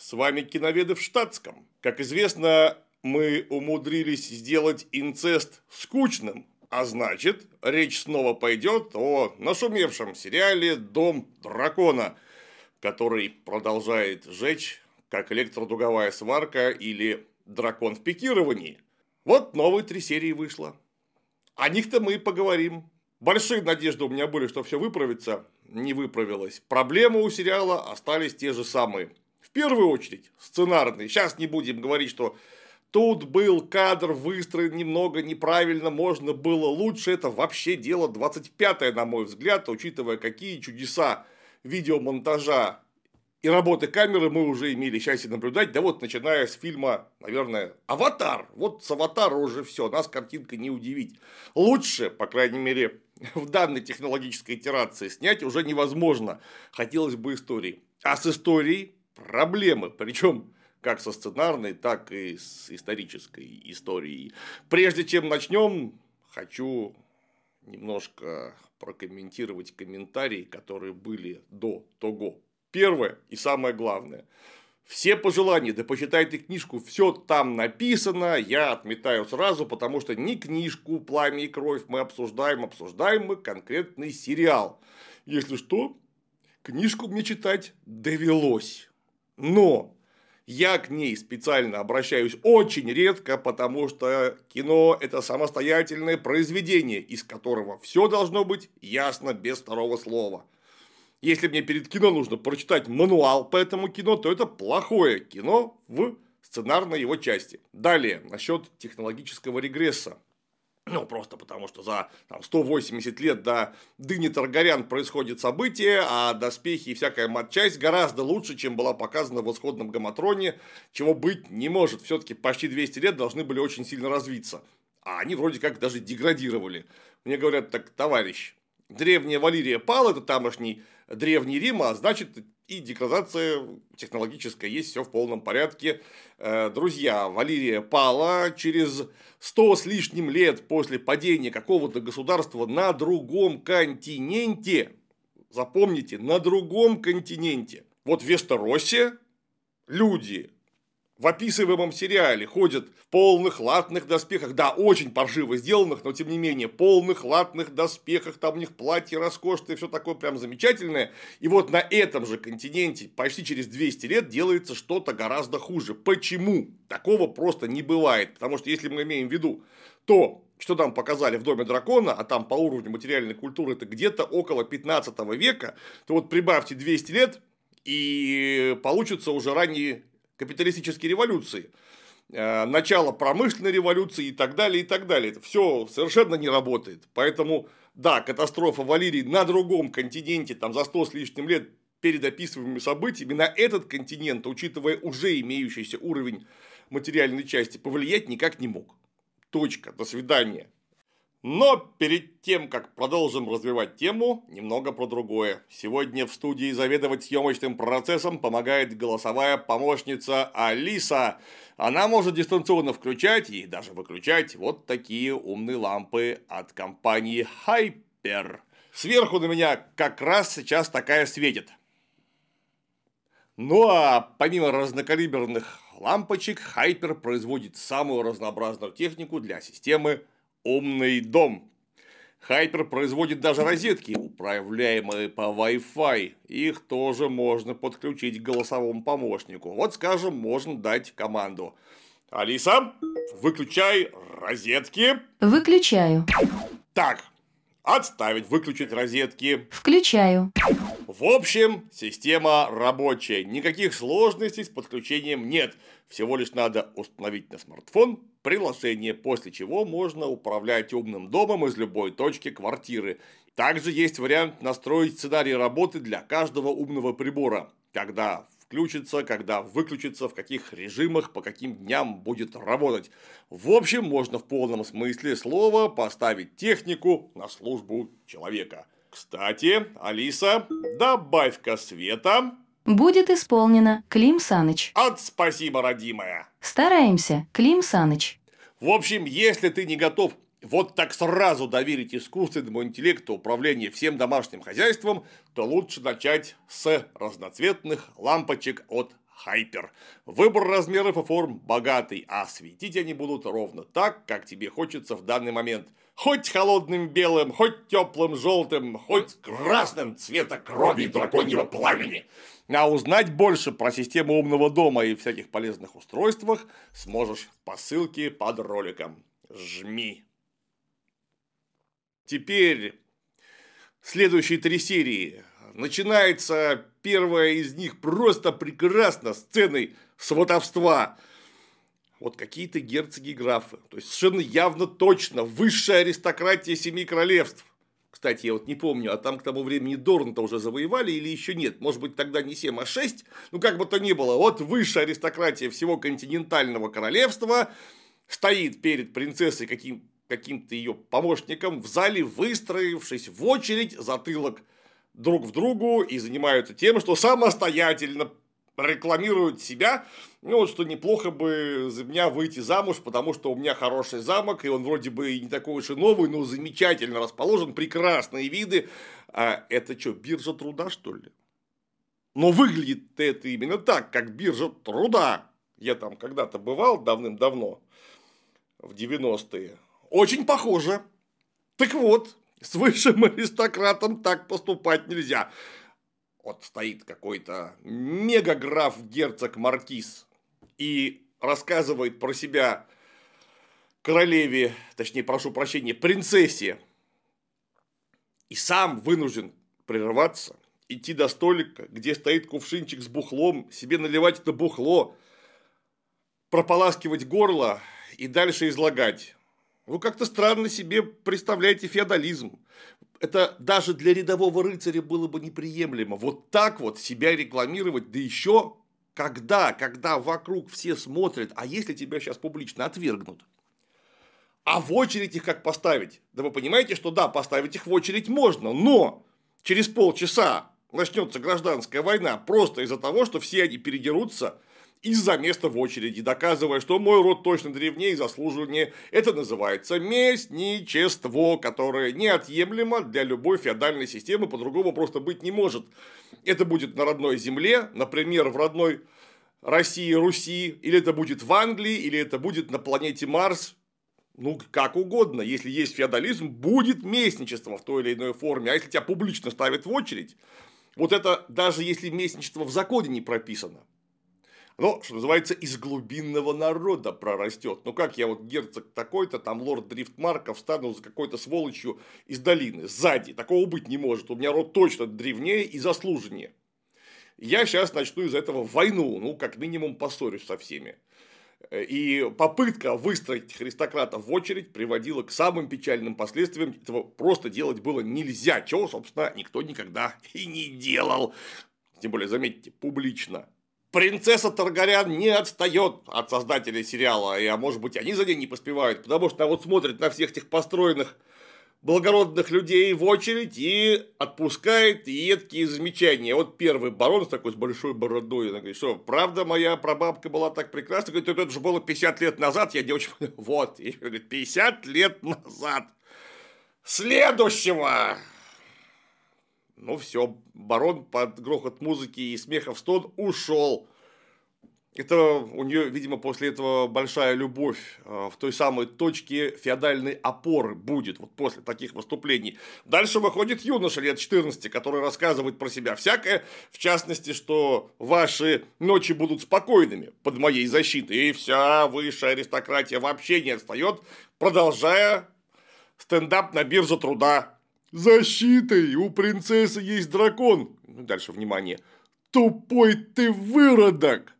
С вами киноведы в штатском. Как известно, мы умудрились сделать инцест скучным, а значит, речь снова пойдет о нашумевшем сериале «Дом дракона», который продолжает жечь, как электродуговая сварка или дракон в пикировании. Вот новые три серии вышло. О них-то мы и поговорим. Большие надежды у меня были, что все выправится. Не выправилось. Проблемы у сериала остались те же самые. В первую очередь, сценарный. Сейчас не будем говорить, что тут был кадр выстроен немного неправильно, можно было лучше. Это вообще дело 25 на мой взгляд, учитывая, какие чудеса видеомонтажа и работы камеры мы уже имели счастье наблюдать, да вот начиная с фильма, наверное, «Аватар». Вот с «Аватара» уже все, нас картинка не удивить. Лучше, по крайней мере, в данной технологической итерации снять уже невозможно. Хотелось бы истории. А с историей проблемы. Причем как со сценарной, так и с исторической историей. Прежде чем начнем, хочу немножко прокомментировать комментарии, которые были до того. Первое и самое главное. Все пожелания, да почитайте книжку, все там написано, я отметаю сразу, потому что не книжку «Пламя и кровь» мы обсуждаем, обсуждаем мы конкретный сериал. Если что, книжку мне читать довелось. Но я к ней специально обращаюсь очень редко, потому что кино – это самостоятельное произведение, из которого все должно быть ясно без второго слова. Если мне перед кино нужно прочитать мануал по этому кино, то это плохое кино в сценарной его части. Далее, насчет технологического регресса. Ну, просто потому, что за там, 180 лет до Дыни Таргарян происходит событие, а доспехи и всякая матчасть гораздо лучше, чем была показана в исходном Гаматроне, чего быть не может. все таки почти 200 лет должны были очень сильно развиться. А они вроде как даже деградировали. Мне говорят, так, товарищ, древняя Валерия пала, это тамошний Древний Рим, а значит и деградация технологическая есть, все в полном порядке. Э, друзья, Валерия пала через сто с лишним лет после падения какого-то государства на другом континенте. Запомните, на другом континенте. Вот в Вестеросе люди в описываемом сериале ходят в полных латных доспехах, да, очень паршиво сделанных, но тем не менее, полных латных доспехах, там у них платье роскошное, все такое прям замечательное. И вот на этом же континенте почти через 200 лет делается что-то гораздо хуже. Почему? Такого просто не бывает. Потому что если мы имеем в виду то, что там показали в Доме дракона, а там по уровню материальной культуры это где-то около 15 века, то вот прибавьте 200 лет, и получится уже ранние капиталистической революции, э, начало промышленной революции и так далее, и так далее. Это все совершенно не работает. Поэтому, да, катастрофа Валерии на другом континенте, там за сто с лишним лет перед описываемыми событиями, на этот континент, учитывая уже имеющийся уровень материальной части, повлиять никак не мог. Точка. До свидания. Но перед тем, как продолжим развивать тему, немного про другое. Сегодня в студии заведовать съемочным процессом помогает голосовая помощница Алиса. Она может дистанционно включать и даже выключать вот такие умные лампы от компании Hyper. Сверху на меня как раз сейчас такая светит. Ну а помимо разнокалиберных лампочек, Hyper производит самую разнообразную технику для системы умный дом. Хайпер производит даже розетки, управляемые по Wi-Fi. Их тоже можно подключить к голосовому помощнику. Вот, скажем, можно дать команду. Алиса, выключай розетки. Выключаю. Так, отставить, выключить розетки. Включаю. В общем, система рабочая. Никаких сложностей с подключением нет. Всего лишь надо установить на смартфон приложение, после чего можно управлять умным домом из любой точки квартиры. Также есть вариант настроить сценарий работы для каждого умного прибора. Когда включится, когда выключится, в каких режимах, по каким дням будет работать. В общем, можно в полном смысле слова поставить технику на службу человека. Кстати, Алиса, добавь-ка света. Будет исполнено, Клим Саныч. От спасибо, родимая. Стараемся, Клим Саныч. В общем, если ты не готов вот так сразу доверить искусственному интеллекту управление всем домашним хозяйством, то лучше начать с разноцветных лампочек от хайпер. Выбор размеров и форм богатый, а светить они будут ровно так, как тебе хочется в данный момент. Хоть холодным белым, хоть теплым желтым, хоть красным цвета крови драконьего пламени. А узнать больше про систему умного дома и всяких полезных устройствах сможешь по ссылке под роликом. Жми. Теперь следующие три серии. Начинается первая из них просто прекрасно сценой сватовства. Вот какие-то герцоги-графы. То есть, совершенно явно точно высшая аристократия семи королевств. Кстати, я вот не помню, а там к тому времени Дорн-то уже завоевали или еще нет? Может быть, тогда не 7, а 6? Ну, как бы то ни было, вот высшая аристократия всего континентального королевства стоит перед принцессой каким, каким-то ее помощником в зале, выстроившись в очередь, затылок друг в другу и занимаются тем, что самостоятельно рекламируют себя, ну вот что неплохо бы за меня выйти замуж, потому что у меня хороший замок, и он вроде бы не такой уж и новый, но замечательно расположен, прекрасные виды. А это что, биржа труда, что ли? Но выглядит это именно так, как биржа труда. Я там когда-то бывал давным-давно, в 90-е. Очень похоже. Так вот, с высшим аристократом так поступать нельзя вот стоит какой-то мегаграф герцог Маркиз и рассказывает про себя королеве, точнее, прошу прощения, принцессе, и сам вынужден прерываться, идти до столика, где стоит кувшинчик с бухлом, себе наливать это бухло, прополаскивать горло и дальше излагать. Вы как-то странно себе представляете феодализм это даже для рядового рыцаря было бы неприемлемо. Вот так вот себя рекламировать, да еще когда, когда вокруг все смотрят, а если тебя сейчас публично отвергнут? А в очередь их как поставить? Да вы понимаете, что да, поставить их в очередь можно, но через полчаса начнется гражданская война просто из-за того, что все они передерутся из-за места в очереди, доказывая, что мой род точно древнее и заслуживание. Это называется местничество, которое неотъемлемо для любой феодальной системы, по-другому просто быть не может. Это будет на родной земле, например, в родной России, Руси, или это будет в Англии, или это будет на планете Марс, ну, как угодно. Если есть феодализм, будет местничество в той или иной форме. А если тебя публично ставят в очередь, вот это даже если местничество в законе не прописано, но, что называется, из глубинного народа прорастет. Ну как я вот герцог такой-то, там лорд Дрифтмарка встану за какой-то сволочью из долины, сзади. Такого быть не может. У меня род точно древнее и заслуженнее. Я сейчас начну из этого войну, ну, как минимум, поссорюсь со всеми. И попытка выстроить аристократов в очередь приводила к самым печальным последствиям. Этого просто делать было нельзя, чего, собственно, никто никогда и не делал. Тем более, заметьте, публично. Принцесса Таргарян не отстает от создателей сериала, и, а может быть, они за ней не поспевают, потому что вот смотрит на всех этих построенных благородных людей в очередь и отпускает едкие замечания. Вот первый барон такой с большой бородой, она говорит, что правда моя прабабка была так прекрасна, говорит, это же было 50 лет назад, я девочка, вот, и говорит, 50 лет назад. Следующего ну все, барон под грохот музыки и смеха в стон ушел. Это у нее, видимо, после этого большая любовь э, в той самой точке феодальной опоры будет, вот после таких выступлений. Дальше выходит юноша лет 14, который рассказывает про себя всякое, в частности, что ваши ночи будут спокойными под моей защитой, и вся высшая аристократия вообще не отстает, продолжая стендап на бирже труда защитой, у принцессы есть дракон. Дальше, внимание. Тупой ты выродок!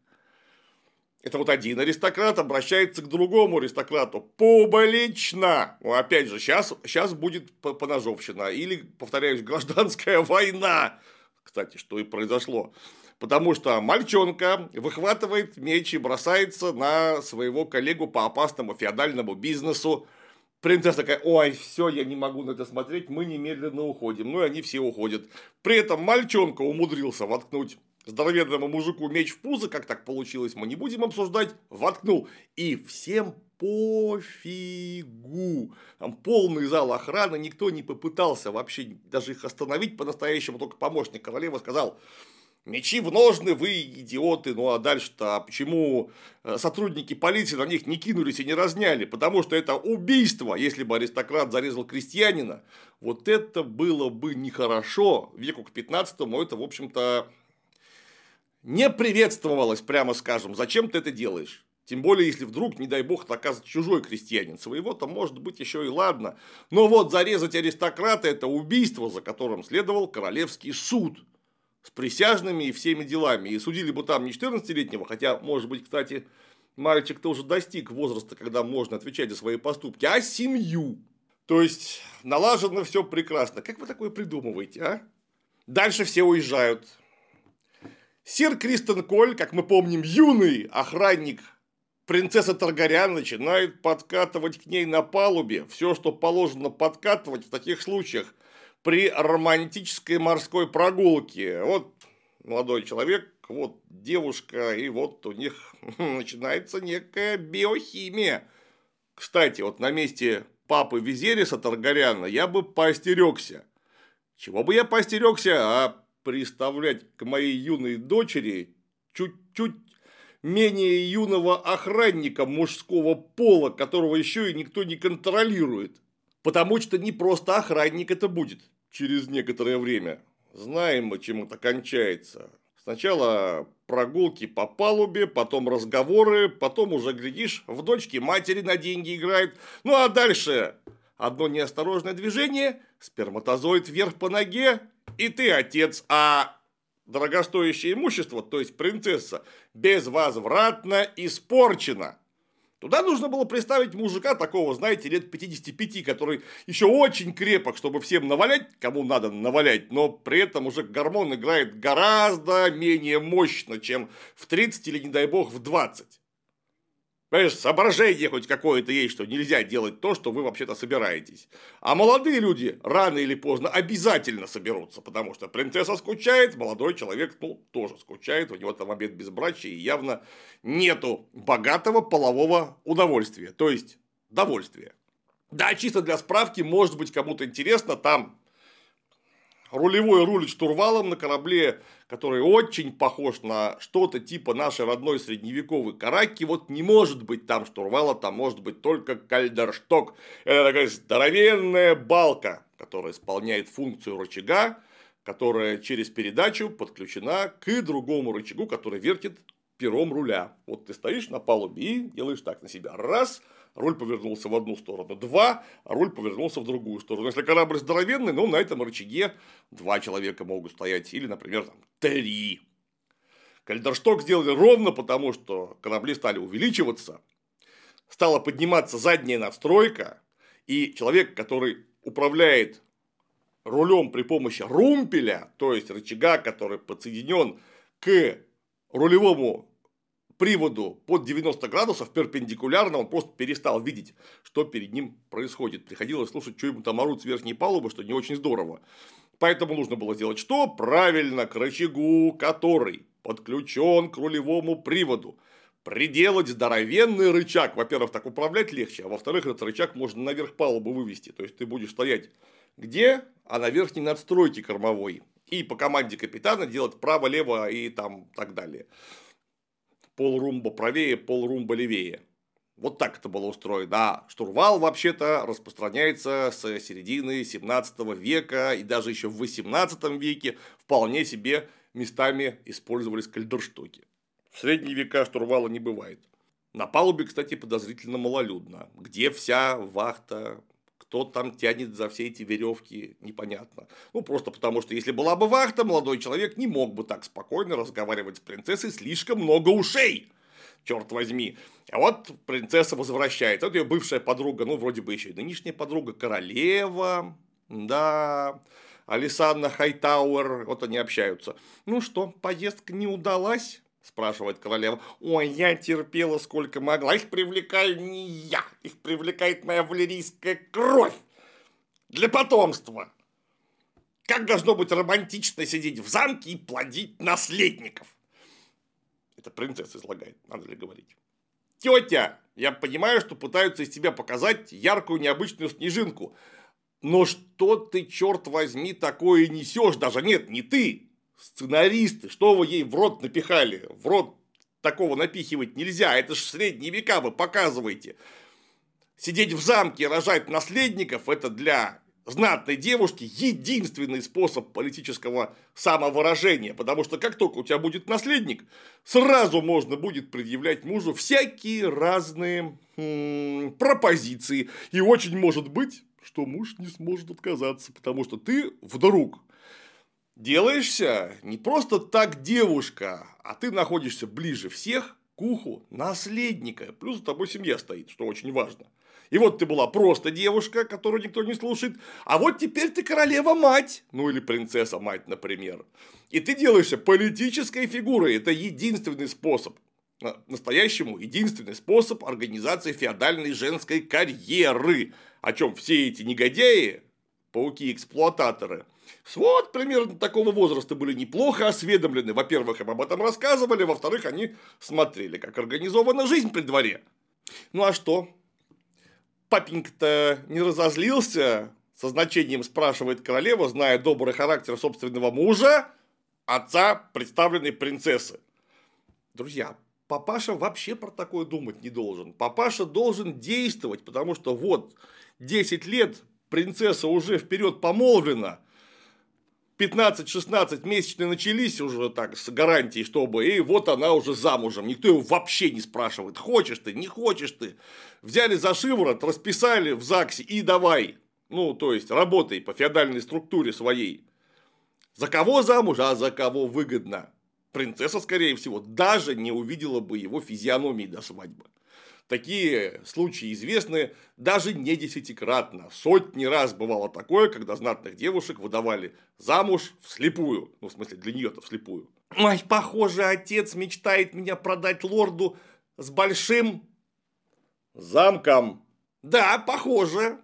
Это вот один аристократ обращается к другому аристократу публично. Ну, опять же, сейчас, сейчас будет поножовщина. Или, повторяюсь, гражданская война. Кстати, что и произошло. Потому что мальчонка выхватывает меч и бросается на своего коллегу по опасному феодальному бизнесу. Принцесса такая, ой, все, я не могу на это смотреть, мы немедленно уходим. Ну и они все уходят. При этом мальчонка умудрился воткнуть здоровенному мужику меч в пузо, как так получилось, мы не будем обсуждать, воткнул. И всем пофигу. Там полный зал охраны, никто не попытался вообще даже их остановить по-настоящему, только помощник королевы сказал, Мечи в ножны, вы идиоты. Ну а дальше-то а почему э, сотрудники полиции на них не кинулись и не разняли? Потому что это убийство. Если бы аристократ зарезал крестьянина, вот это было бы нехорошо. Веку к 15 это, в общем-то, не приветствовалось, прямо скажем. Зачем ты это делаешь? Тем более, если вдруг, не дай бог, это оказывается чужой крестьянин. Своего-то может быть еще и ладно. Но вот зарезать аристократа – это убийство, за которым следовал королевский суд с присяжными и всеми делами. И судили бы там не 14-летнего, хотя, может быть, кстати, мальчик-то уже достиг возраста, когда можно отвечать за свои поступки, а семью. То есть, налажено все прекрасно. Как вы такое придумываете, а? Дальше все уезжают. Сир Кристен Коль, как мы помним, юный охранник принцесса Таргарян начинает подкатывать к ней на палубе все, что положено подкатывать в таких случаях при романтической морской прогулке. Вот молодой человек, вот девушка, и вот у них начинается некая биохимия. Кстати, вот на месте папы Визериса Таргаряна я бы поостерегся. Чего бы я поостерегся, а приставлять к моей юной дочери чуть-чуть менее юного охранника мужского пола, которого еще и никто не контролирует. Потому что не просто охранник это будет через некоторое время. Знаем мы, чем это кончается. Сначала прогулки по палубе, потом разговоры, потом уже, глядишь, в дочке матери на деньги играет. Ну а дальше одно неосторожное движение, сперматозоид вверх по ноге, и ты отец, а дорогостоящее имущество, то есть принцесса, безвозвратно испорчено. Туда нужно было представить мужика такого, знаете, лет 55, который еще очень крепок, чтобы всем навалять, кому надо навалять, но при этом уже гормон играет гораздо менее мощно, чем в 30 или, не дай бог, в 20. Понимаешь, соображение хоть какое-то есть, что нельзя делать то, что вы вообще-то собираетесь. А молодые люди рано или поздно обязательно соберутся, потому что принцесса скучает, молодой человек, ну, тоже скучает, у него там обед безбрачия, и явно нету богатого полового удовольствия, то есть довольствия. Да, чисто для справки, может быть, кому-то интересно, там рулевой рулит штурвалом на корабле, который очень похож на что-то типа нашей родной средневековой караки, вот не может быть там штурвала, там может быть только кальдершток. Это такая здоровенная балка, которая исполняет функцию рычага, которая через передачу подключена к другому рычагу, который вертит пером руля. Вот ты стоишь на палубе и делаешь так на себя. Раз – руль повернулся в одну сторону, два, а руль повернулся в другую сторону. Если корабль здоровенный, ну, на этом рычаге два человека могут стоять, или, например, там, три. Кальдершток сделали ровно потому, что корабли стали увеличиваться, стала подниматься задняя надстройка, и человек, который управляет рулем при помощи румпеля, то есть рычага, который подсоединен к рулевому приводу под 90 градусов перпендикулярно он просто перестал видеть, что перед ним происходит. Приходилось слушать, что ему там орут с верхней палубы, что не очень здорово. Поэтому нужно было сделать что? Правильно, к рычагу, который подключен к рулевому приводу. Приделать здоровенный рычаг. Во-первых, так управлять легче, а во-вторых, этот рычаг можно наверх палубы вывести. То есть ты будешь стоять где? А на верхней надстройке кормовой. И по команде капитана делать право-лево и там так далее полрумба правее, полрумба левее. Вот так это было устроено. А штурвал вообще-то распространяется с середины 17 века и даже еще в 18 веке вполне себе местами использовались кальдерштоки. В средние века штурвала не бывает. На палубе, кстати, подозрительно малолюдно. Где вся вахта, кто там тянет за все эти веревки, непонятно. Ну, просто потому, что если была бы вахта, молодой человек не мог бы так спокойно разговаривать с принцессой, слишком много ушей. Черт возьми. А вот принцесса возвращается. Вот ее бывшая подруга, ну, вроде бы еще и нынешняя подруга, королева. Да, Алисанна Хайтауэр, вот они общаются. Ну что, поездка не удалась? Спрашивает королева. Ой, я терпела сколько могла. Их привлекаю не я. Их привлекает моя валерийская кровь. Для потомства. Как должно быть романтично сидеть в замке и плодить наследников? Это принцесса излагает, надо ли говорить. Тетя, я понимаю, что пытаются из тебя показать яркую необычную снежинку. Но что ты, черт возьми, такое несешь? Даже нет, не ты. Сценаристы, что вы ей в рот напихали? В рот такого напихивать нельзя, это же средние века вы показываете. Сидеть в замке и рожать наследников – это для знатной девушки единственный способ политического самовыражения, потому что как только у тебя будет наследник, сразу можно будет предъявлять мужу всякие разные м- пропозиции. И очень может быть, что муж не сможет отказаться, потому что ты вдруг делаешься не просто так девушка, а ты находишься ближе всех к уху наследника. Плюс за тобой семья стоит, что очень важно. И вот ты была просто девушка, которую никто не слушает, а вот теперь ты королева-мать, ну или принцесса-мать, например. И ты делаешься политической фигурой, это единственный способ, настоящему единственный способ организации феодальной женской карьеры, о чем все эти негодяи, пауки-эксплуататоры, вот примерно такого возраста были неплохо осведомлены. Во-первых, им об этом рассказывали, во-вторых, они смотрели, как организована жизнь при дворе. Ну а что? Папенька-то не разозлился, со значением спрашивает королева, зная добрый характер собственного мужа, отца представленной принцессы. Друзья, папаша вообще про такое думать не должен. Папаша должен действовать, потому что вот 10 лет принцесса уже вперед помолвлена, 15-16 месячные начались уже так с гарантией, чтобы, и вот она уже замужем. Никто его вообще не спрашивает, хочешь ты, не хочешь ты взяли за шиворот, расписали в ЗАГСе и давай. Ну, то есть, работай по феодальной структуре своей. За кого замуж, а за кого выгодно. Принцесса, скорее всего, даже не увидела бы его физиономии до свадьбы. Такие случаи известны даже не десятикратно. Сотни раз бывало такое, когда знатных девушек выдавали замуж вслепую. Ну, в смысле, для нее-то вслепую. Ой, похоже, отец мечтает меня продать лорду с большим замком. Да, похоже.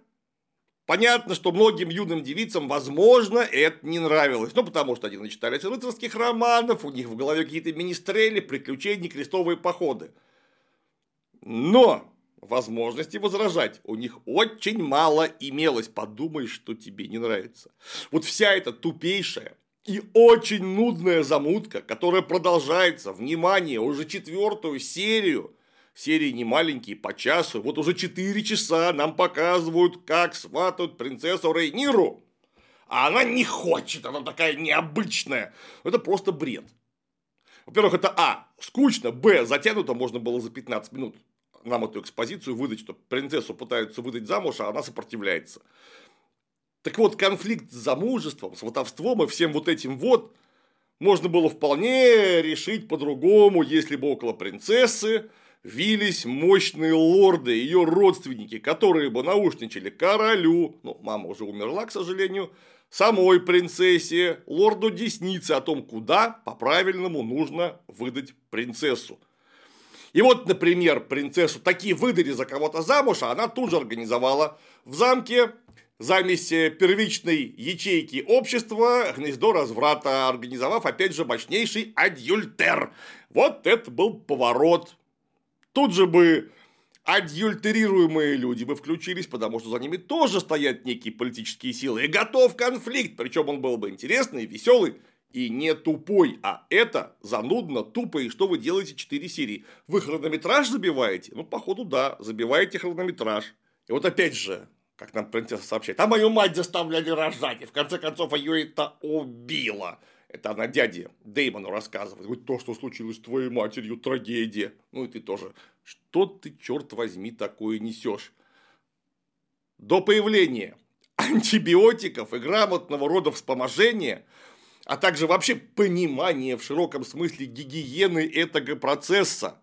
Понятно, что многим юным девицам, возможно, это не нравилось. Ну, потому что они начитались рыцарских романов, у них в голове какие-то министрели, приключения, крестовые походы. Но возможности возражать у них очень мало имелось. Подумай, что тебе не нравится. Вот вся эта тупейшая и очень нудная замутка, которая продолжается, внимание, уже четвертую серию, серии не маленькие, по часу. Вот уже 4 часа нам показывают, как сватают принцессу Рейниру. А она не хочет, она такая необычная. Это просто бред. Во-первых, это А. Скучно. Б. Затянуто можно было за 15 минут нам эту экспозицию выдать, что принцессу пытаются выдать замуж, а она сопротивляется. Так вот, конфликт с замужеством, с вотовством и всем вот этим вот можно было вполне решить по-другому, если бы около принцессы вились мощные лорды, ее родственники, которые бы наушничали королю, ну, мама уже умерла, к сожалению, самой принцессе, лорду Деснице о том, куда по-правильному нужно выдать принцессу. И вот, например, принцессу такие выдали за кого-то замуж, а она тут же организовала в замке замесь первичной ячейки общества гнездо разврата, организовав, опять же, мощнейший адюльтер. Вот это был поворот Тут же бы адюльтерируемые люди бы включились, потому что за ними тоже стоят некие политические силы. И готов конфликт, причем он был бы интересный, веселый и не тупой. А это занудно, тупо. И что вы делаете 4 серии? Вы хронометраж забиваете? Ну, походу, да, забиваете хронометраж. И вот опять же, как нам принцесса сообщает, а мою мать заставляли рожать, и в конце концов ее это убило. Это она дяде Деймону рассказывает. Говорит, то, что случилось с твоей матерью, трагедия. Ну и ты тоже. Что ты, черт возьми, такое несешь? До появления антибиотиков и грамотного рода вспоможения, а также вообще понимания в широком смысле гигиены этого процесса,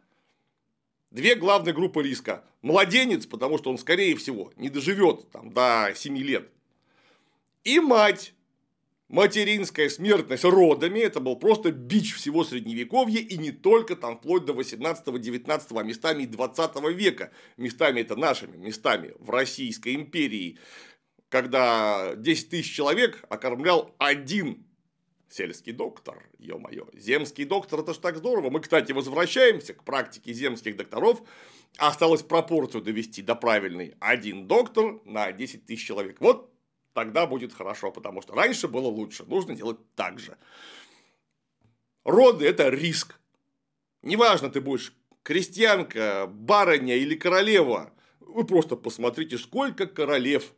две главные группы риска. Младенец, потому что он, скорее всего, не доживет там, до 7 лет. И мать, материнская смертность родами, это был просто бич всего средневековья, и не только там вплоть до 18-19, а местами и 20 века. Местами это нашими местами в Российской империи, когда 10 тысяч человек окормлял один сельский доктор, ё-моё, земский доктор, это ж так здорово. Мы, кстати, возвращаемся к практике земских докторов, осталось пропорцию довести до правильной. Один доктор на 10 тысяч человек. Вот тогда будет хорошо, потому что раньше было лучше, нужно делать так же. роды – это риск. Неважно, ты будешь крестьянка, барыня или королева. Вы просто посмотрите, сколько королев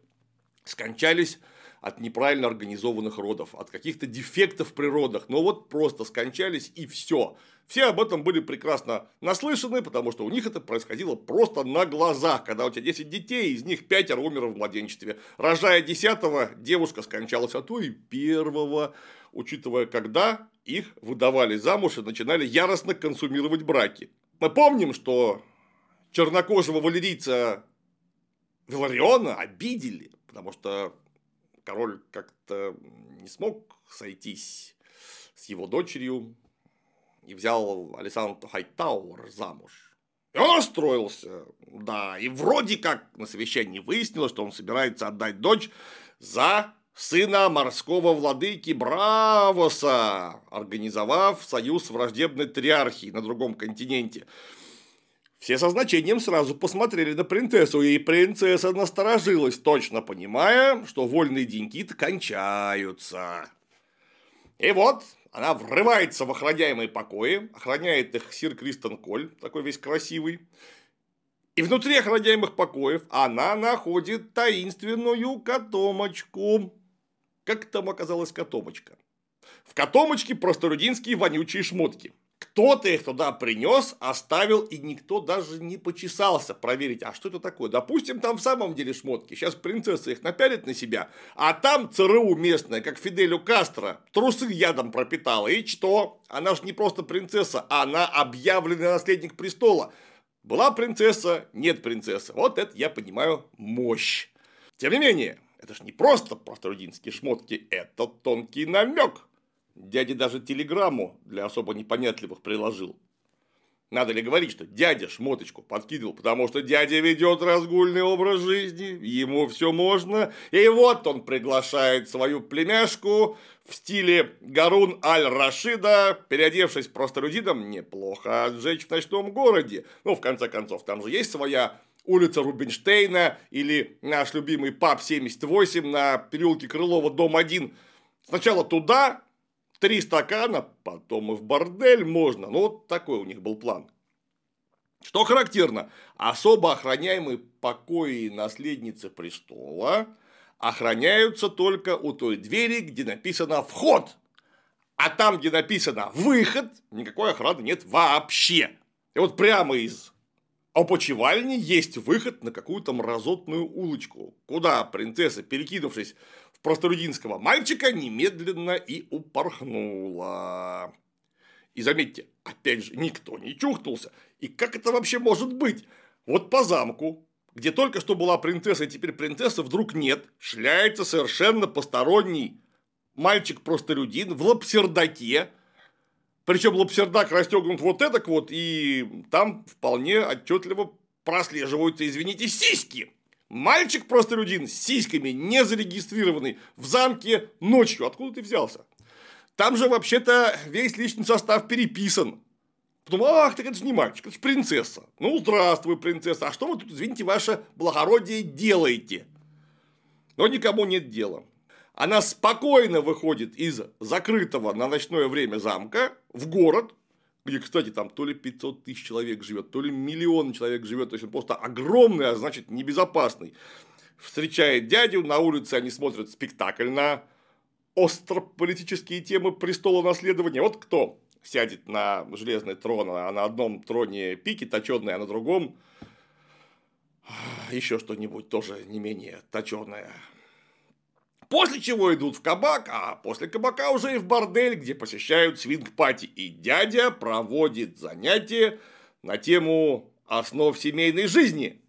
скончались от неправильно организованных родов, от каких-то дефектов при родах. Но вот просто скончались и все. Все об этом были прекрасно наслышаны, потому что у них это происходило просто на глазах, когда у тебя 10 детей, из них пятеро умерло в младенчестве. Рожая десятого, девушка скончалась, а то и первого, учитывая, когда их выдавали замуж и начинали яростно консумировать браки. Мы помним, что чернокожего валерийца Вилариона обидели, потому что король как-то не смог сойтись с его дочерью и взял Александр Хайтауэр замуж. И он расстроился, да, и вроде как на совещании выяснилось, что он собирается отдать дочь за сына морского владыки Бравоса, организовав союз враждебной триархии на другом континенте. Все со значением сразу посмотрели на принцессу, и принцесса насторожилась, точно понимая, что вольные деньги-то кончаются. И вот она врывается в охраняемые покои, охраняет их сир Кристен Коль, такой весь красивый. И внутри охраняемых покоев она находит таинственную котомочку. Как там оказалась котомочка? В котомочке просторудинские вонючие шмотки – кто-то их туда принес, оставил, и никто даже не почесался проверить, а что это такое. Допустим, там в самом деле шмотки. Сейчас принцесса их напялит на себя, а там ЦРУ местная, как Фиделю Кастро, трусы ядом пропитала. И что? Она же не просто принцесса, она объявленный наследник престола. Была принцесса, нет принцессы. Вот это я понимаю мощь. Тем не менее, это же не просто просторудинские шмотки, это тонкий намек. Дядя даже телеграмму для особо непонятливых приложил. Надо ли говорить, что дядя шмоточку подкидывал, потому что дядя ведет разгульный образ жизни, ему все можно, и вот он приглашает свою племяшку в стиле Гарун Аль-Рашида, переодевшись простолюдином, неплохо отжечь в ночном городе. Ну, в конце концов, там же есть своя улица Рубинштейна или наш любимый ПАП 78 на переулке Крылова, дом 1. Сначала туда, Три стакана, потом и в бордель можно. Ну, вот такой у них был план. Что характерно, особо охраняемые покои наследницы престола охраняются только у той двери, где написано «вход», а там, где написано «выход», никакой охраны нет вообще. И вот прямо из опочивальни есть выход на какую-то мразотную улочку, куда принцесса, перекинувшись просторудинского мальчика немедленно и упорхнула. И заметьте, опять же, никто не чухнулся. И как это вообще может быть? Вот по замку, где только что была принцесса, и теперь принцесса вдруг нет, шляется совершенно посторонний мальчик-простолюдин в лапсердаке, причем лапсердак расстегнут вот так вот, и там вполне отчетливо прослеживаются, извините, сиськи. Мальчик просто людин с сиськами, не зарегистрированный, в замке ночью. Откуда ты взялся? Там же вообще-то весь личный состав переписан. Потом, ах, так это же не мальчик, это же принцесса. Ну, здравствуй, принцесса. А что вы тут, извините, ваше благородие делаете? Но никому нет дела. Она спокойно выходит из закрытого на ночное время замка в город, где, кстати, там то ли 500 тысяч человек живет, то ли миллион человек живет, то есть он просто огромный, а значит небезопасный. Встречает дядю, на улице они смотрят спектакль на острополитические темы престола наследования. Вот кто сядет на железный трон, а на одном троне пики точеные, а на другом еще что-нибудь тоже не менее точеное. После чего идут в кабак, а после кабака уже и в бордель, где посещают свинг-пати. И дядя проводит занятия на тему основ семейной жизни.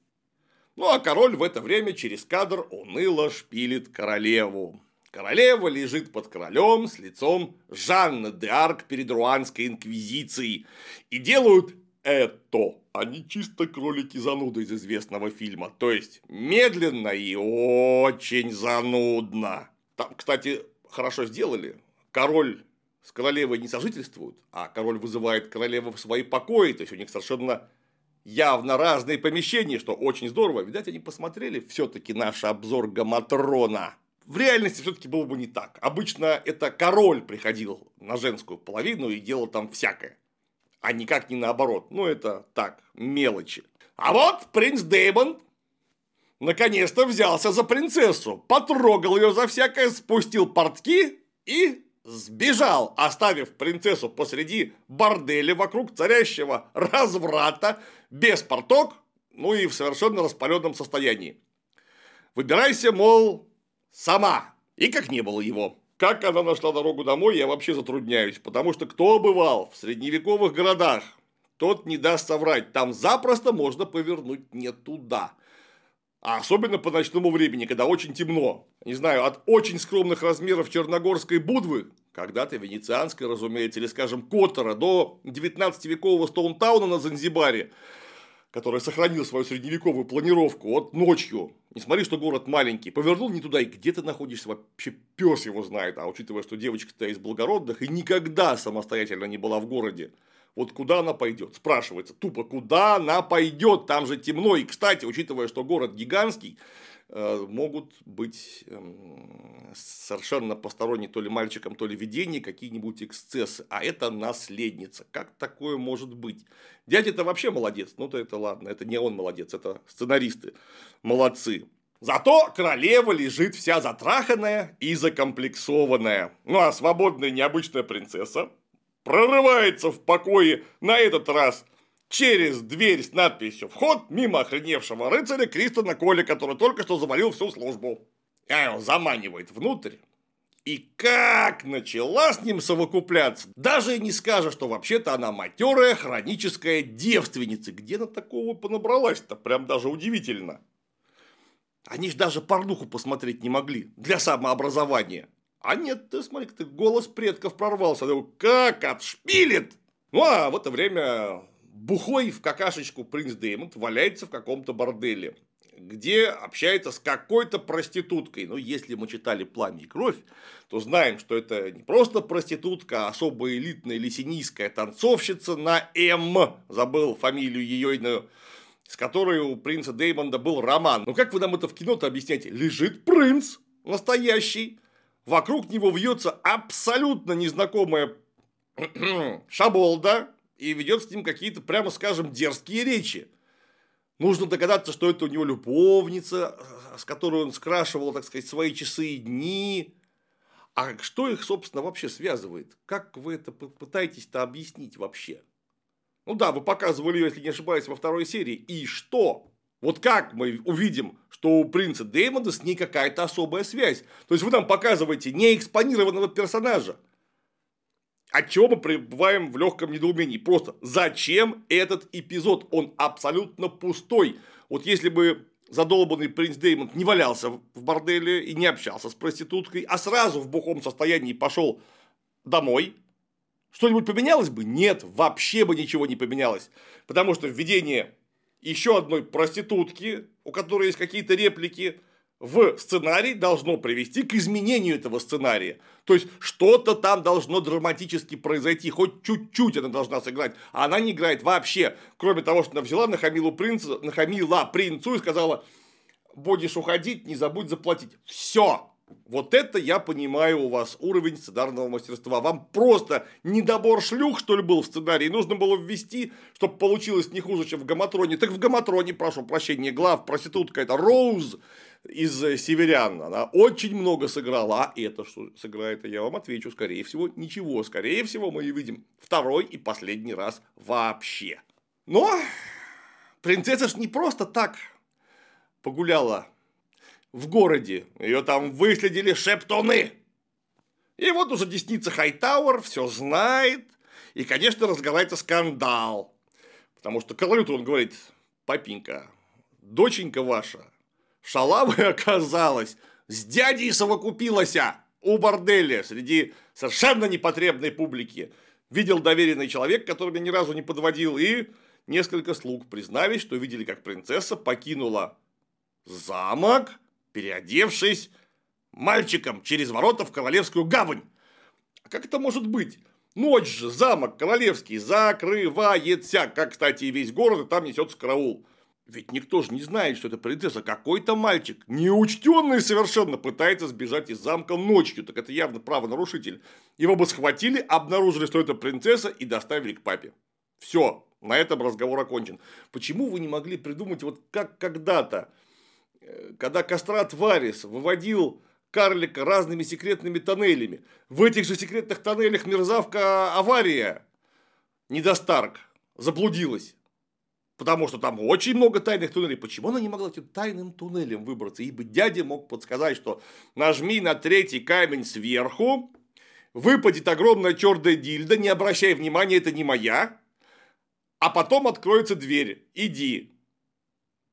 Ну а король в это время через кадр уныло шпилит королеву. Королева лежит под королем с лицом Жанны де Арк перед руанской инквизицией. И делают это. Они чисто кролики зануды из известного фильма. То есть, медленно и очень занудно. Там, кстати, хорошо сделали. Король с королевой не сожительствуют, а король вызывает королеву в свои покои. То есть, у них совершенно явно разные помещения, что очень здорово. Видать, они посмотрели все-таки наш обзор Гаматрона в реальности все-таки было бы не так. Обычно это король приходил на женскую половину и делал там всякое. А никак не наоборот. Ну, это так, мелочи. А вот принц Деймон наконец-то взялся за принцессу, потрогал ее за всякое, спустил портки и сбежал, оставив принцессу посреди борделя вокруг царящего разврата, без порток, ну и в совершенно распаленном состоянии. Выбирайся, мол, сама. И как не было его. Как она нашла дорогу домой, я вообще затрудняюсь, потому что кто бывал в средневековых городах, тот не даст соврать, там запросто можно повернуть не туда. А особенно по ночному времени, когда очень темно. Не знаю, от очень скромных размеров черногорской будвы, когда-то венецианской, разумеется, или, скажем, Коттера, до 19-векового Стоунтауна на Занзибаре, который сохранил свою средневековую планировку, вот ночью, не смотри, что город маленький, повернул не туда, и где ты находишься, вообще пес его знает, а учитывая, что девочка-то из благородных и никогда самостоятельно не была в городе, вот куда она пойдет? Спрашивается тупо, куда она пойдет? Там же темно. И, кстати, учитывая, что город гигантский, могут быть эм, совершенно посторонние то ли мальчикам, то ли видения какие-нибудь эксцессы, а это наследница. Как такое может быть? Дядя-то вообще молодец, ну-то это ладно, это не он молодец, это сценаристы молодцы. Зато королева лежит вся затраханная и закомплексованная. Ну а свободная необычная принцесса прорывается в покое на этот раз – через дверь с надписью «Вход» мимо охреневшего рыцаря Кристона Коля, который только что завалил всю службу. А он заманивает внутрь. И как начала с ним совокупляться, даже не скажешь, что вообще-то она матерая хроническая девственница. Где она такого понабралась-то? Прям даже удивительно. Они ж даже порнуху посмотреть не могли для самообразования. А нет, ты смотри, ты голос предков прорвался. Как отшпилит! Ну, а в это время бухой в какашечку принц Деймонд валяется в каком-то борделе, где общается с какой-то проституткой. Ну, если мы читали «Пламя и кровь», то знаем, что это не просто проститутка, а особо элитная лисинийская танцовщица на М, забыл фамилию ее, с которой у принца Деймонда был роман. Ну, как вы нам это в кино-то объясняете? Лежит принц настоящий, вокруг него вьется абсолютно незнакомая шаболда, и ведет с ним какие-то, прямо скажем, дерзкие речи. Нужно догадаться, что это у него любовница, с которой он скрашивал, так сказать, свои часы и дни. А что их, собственно, вообще связывает? Как вы это пытаетесь-то объяснить вообще? Ну да, вы показывали ее, если не ошибаюсь, во второй серии. И что? Вот как мы увидим, что у принца Дэймонда с ней какая-то особая связь? То есть вы нам показываете неэкспонированного персонажа, от чего мы пребываем в легком недоумении. Просто зачем этот эпизод? Он абсолютно пустой. Вот если бы задолбанный принц Деймонд не валялся в борделе и не общался с проституткой, а сразу в бухом состоянии пошел домой, что-нибудь поменялось бы? Нет, вообще бы ничего не поменялось. Потому что введение еще одной проститутки, у которой есть какие-то реплики, в сценарий должно привести к изменению этого сценария. То есть что-то там должно драматически произойти, хоть чуть-чуть она должна сыграть, а она не играет вообще. Кроме того, что она взяла, нахамила, принца, нахамила принцу и сказала, будешь уходить, не забудь заплатить. Все, вот это я понимаю у вас уровень сценарного мастерства. Вам просто недобор шлюх, что ли, был в сценарии. Нужно было ввести, чтобы получилось не хуже, чем в Гаматроне. Так в Гаматроне, прошу прощения, глав, проститутка, это Роуз из э, «Северян». Она очень много сыграла. А это что сыграет, я вам отвечу. Скорее всего, ничего. Скорее всего, мы ее видим второй и последний раз вообще. Но принцесса ж не просто так погуляла в городе. Ее там выследили шептуны. И вот уже десница Хайтауэр все знает. И, конечно, разгорается скандал. Потому что королю он говорит, папенька, доченька ваша шалавой оказалась, с дядей совокупилась у борделя среди совершенно непотребной публики. Видел доверенный человек, который меня ни разу не подводил, и несколько слуг признались, что видели, как принцесса покинула замок, переодевшись мальчиком через ворота в Королевскую гавань. А как это может быть? Ночь же, замок Королевский закрывается, как, кстати, и весь город, и там несется караул. Ведь никто же не знает, что это принцесса. Какой-то мальчик, неучтенный совершенно, пытается сбежать из замка ночью. Так это явно правонарушитель. Его бы схватили, обнаружили, что это принцесса и доставили к папе. Все, на этом разговор окончен. Почему вы не могли придумать, вот как когда-то, э, когда Кастрат Варис выводил карлика разными секретными тоннелями. В этих же секретных тоннелях мерзавка авария, недостарк, заблудилась. Потому что там очень много тайных туннелей. Почему она не могла этим тайным туннелем выбраться? Ибо дядя мог подсказать, что нажми на третий камень сверху, выпадет огромная черная дильда, не обращай внимания, это не моя, а потом откроется дверь, иди.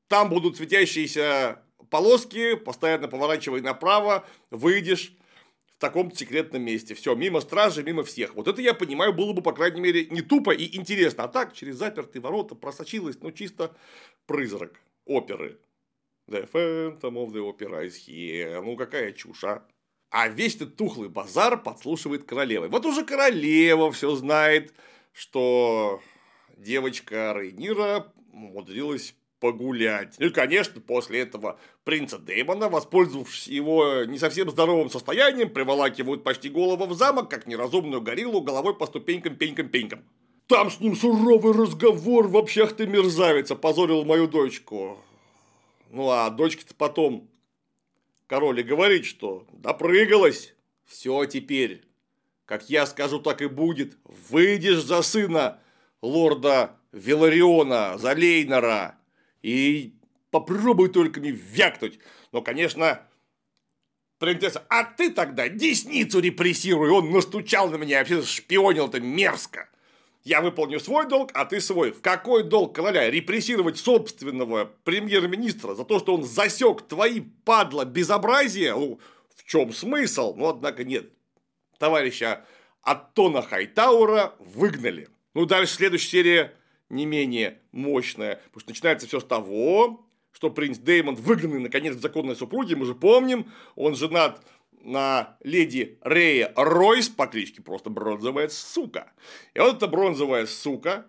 Там будут светящиеся полоски, постоянно поворачивай направо, выйдешь таком секретном месте. Все, мимо стражи, мимо всех. Вот это я понимаю, было бы, по крайней мере, не тупо и интересно. А так, через запертые ворота просочилась, ну, чисто призрак оперы. The Phantom of the Opera is here. Ну, какая чушь, а? А весь этот тухлый базар подслушивает королева. Вот уже королева все знает, что девочка Рейнира умудрилась погулять. Ну и, конечно, после этого принца Дэймона, воспользовавшись его не совсем здоровым состоянием, приволакивают почти голову в замок, как неразумную гориллу, головой по ступенькам, пенькам, пенькам. Там с ним суровый разговор, вообще ты мерзавец, опозорил мою дочку. Ну а дочка-то потом король и говорит, что допрыгалась. Все теперь, как я скажу, так и будет. Выйдешь за сына лорда Велариона, за Лейнера, и попробуй только не вякнуть. Но, конечно, принцесса, а ты тогда десницу репрессируй, он настучал на меня, вообще шпионил это мерзко. Я выполню свой долг, а ты свой. В какой долг короля? Репрессировать собственного премьер-министра за то, что он засек твои падла безобразия? Ну, в чем смысл? Ну, однако нет. Товарища Аттона Хайтаура выгнали. Ну, дальше следующая серия не менее мощная. Потому что начинается все с того, что принц Деймон выгнанный наконец к законной супруге, мы же помним, он женат на леди Рея Ройс по кличке просто бронзовая сука. И вот эта бронзовая сука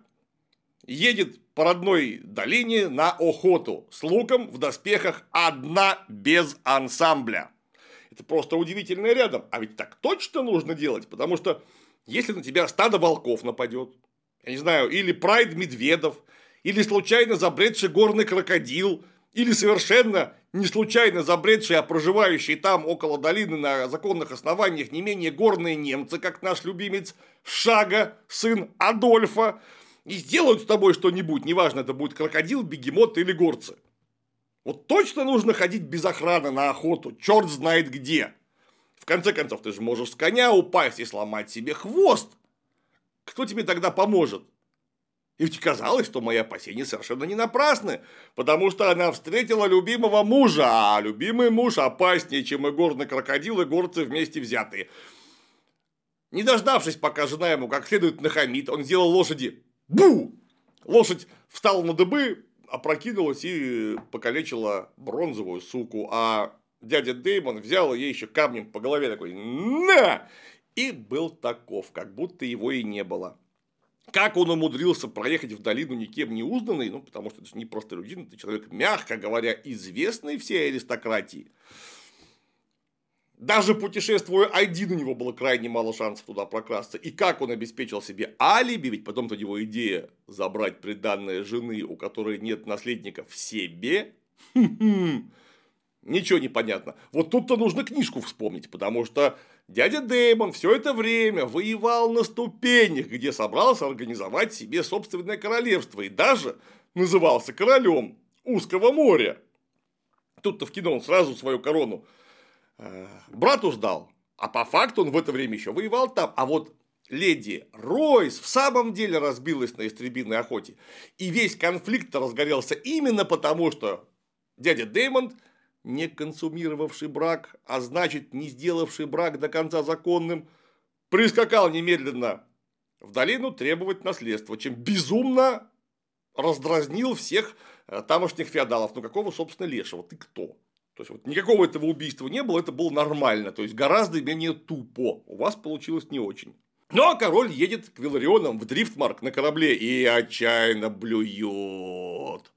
едет по родной долине на охоту с луком в доспехах одна без ансамбля. Это просто удивительно рядом. А ведь так точно нужно делать, потому что если на тебя стадо волков нападет, я не знаю, или прайд медведов, или случайно забредший горный крокодил, или совершенно не случайно забредшие, а проживающие там около долины на законных основаниях не менее горные немцы, как наш любимец Шага, сын Адольфа, и сделают с тобой что-нибудь, неважно, это будет крокодил, бегемот или горцы. Вот точно нужно ходить без охраны на охоту, черт знает где. В конце концов, ты же можешь с коня упасть и сломать себе хвост кто тебе тогда поможет? И ведь казалось, что мои опасения совершенно не напрасны, потому что она встретила любимого мужа, а любимый муж опаснее, чем и горный крокодил, и горцы вместе взятые. Не дождавшись, пока жена ему как следует нахамит, он сделал лошади «бу!». Лошадь встала на дыбы, опрокинулась и покалечила бронзовую суку, а дядя Деймон взял ей еще камнем по голове такой «на!» И был таков, как будто его и не было. Как он умудрился проехать в долину никем не узнанный, ну, потому что это же не просто людина, это человек, мягко говоря, известный всей аристократии. Даже путешествуя один, у него было крайне мало шансов туда прокрасться. И как он обеспечил себе алиби, ведь потом-то у него идея забрать приданное жены, у которой нет наследников, себе. Ничего не понятно. Вот тут-то нужно книжку вспомнить, потому что Дядя Дэймон все это время воевал на ступенях, где собрался организовать себе собственное королевство и даже назывался королем узкого моря. Тут-то вкинул он сразу свою корону. Э, брату сдал, а по факту он в это время еще воевал там. А вот леди Ройс в самом деле разбилась на истребиной охоте. И весь конфликт разгорелся именно потому, что дядя Дэймонд не консумировавший брак, а значит не сделавший брак до конца законным, прискакал немедленно в долину требовать наследства, чем безумно раздразнил всех э, тамошних феодалов. Ну какого, собственно, лешего? Ты кто? То есть, вот никакого этого убийства не было, это было нормально, то есть гораздо менее тупо. У вас получилось не очень. Ну а король едет к Виларионам в Дрифтмарк на корабле и отчаянно блюет.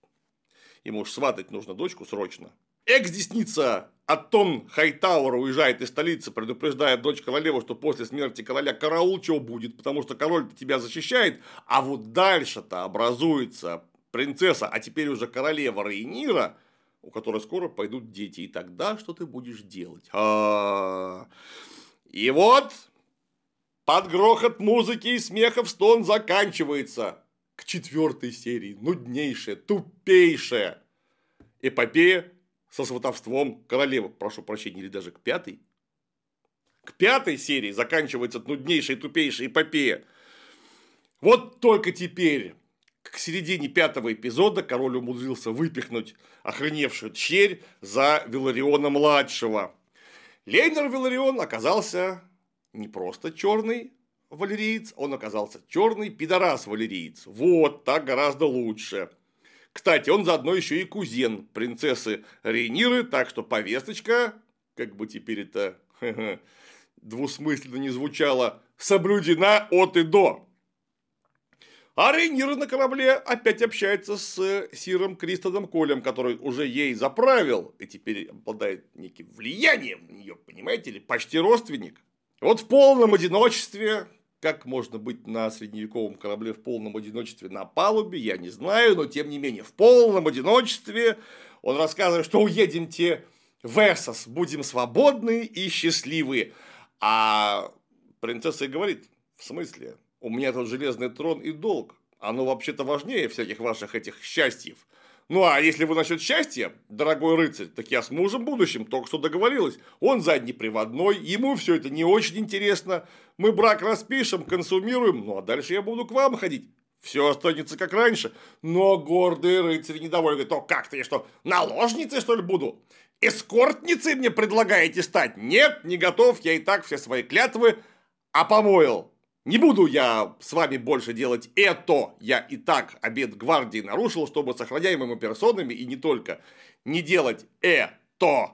Ему уж сватать нужно дочку срочно. Экс-десница Аттон Хайтауэр уезжает из столицы, предупреждая дочь королевы, что после смерти короля караул что будет, потому что король тебя защищает, а вот дальше-то образуется принцесса, а теперь уже королева Рейнира, у которой скоро пойдут дети, и тогда что ты будешь делать? А. И вот под грохот музыки и смеха в стон заканчивается к четвертой серии, нуднейшая, тупейшая эпопея со сватовством королевы, прошу прощения, или даже к пятой. К пятой серии заканчивается нуднейшая и тупейшая эпопея. Вот только теперь, к середине пятого эпизода, король умудрился выпихнуть охреневшую черь за Вилариона-младшего. Лейнер Виларион оказался не просто черный валериец, он оказался черный пидорас-валериец. Вот, так гораздо лучше. Кстати, он заодно еще и кузен принцессы Рейниры, так что повесточка, как бы теперь это двусмысленно не звучало, соблюдена от и до. А Рейнира на корабле опять общается с Сиром Кристоном Колем, который уже ей заправил и теперь обладает неким влиянием на нее, понимаете ли, почти родственник. Вот в полном одиночестве как можно быть на средневековом корабле в полном одиночестве на палубе, я не знаю, но тем не менее в полном одиночестве он рассказывает, что уедемте в Эссос, будем свободны и счастливы. А принцесса и говорит, в смысле, у меня тут железный трон и долг, оно вообще-то важнее всяких ваших этих счастьев. Ну а если вы насчет счастья, дорогой рыцарь, так я с мужем будущим только что договорилась. Он заднеприводной, ему все это не очень интересно. Мы брак распишем, консумируем, ну а дальше я буду к вам ходить. Все останется как раньше. Но гордый рыцарь недовольный. То как-то я что, наложницей что ли буду? Эскортницей мне предлагаете стать? Нет, не готов, я и так все свои клятвы опомоил. Не буду я с вами больше делать это. Я и так обед гвардии нарушил, чтобы с охраняемыми персонами и не только не делать это.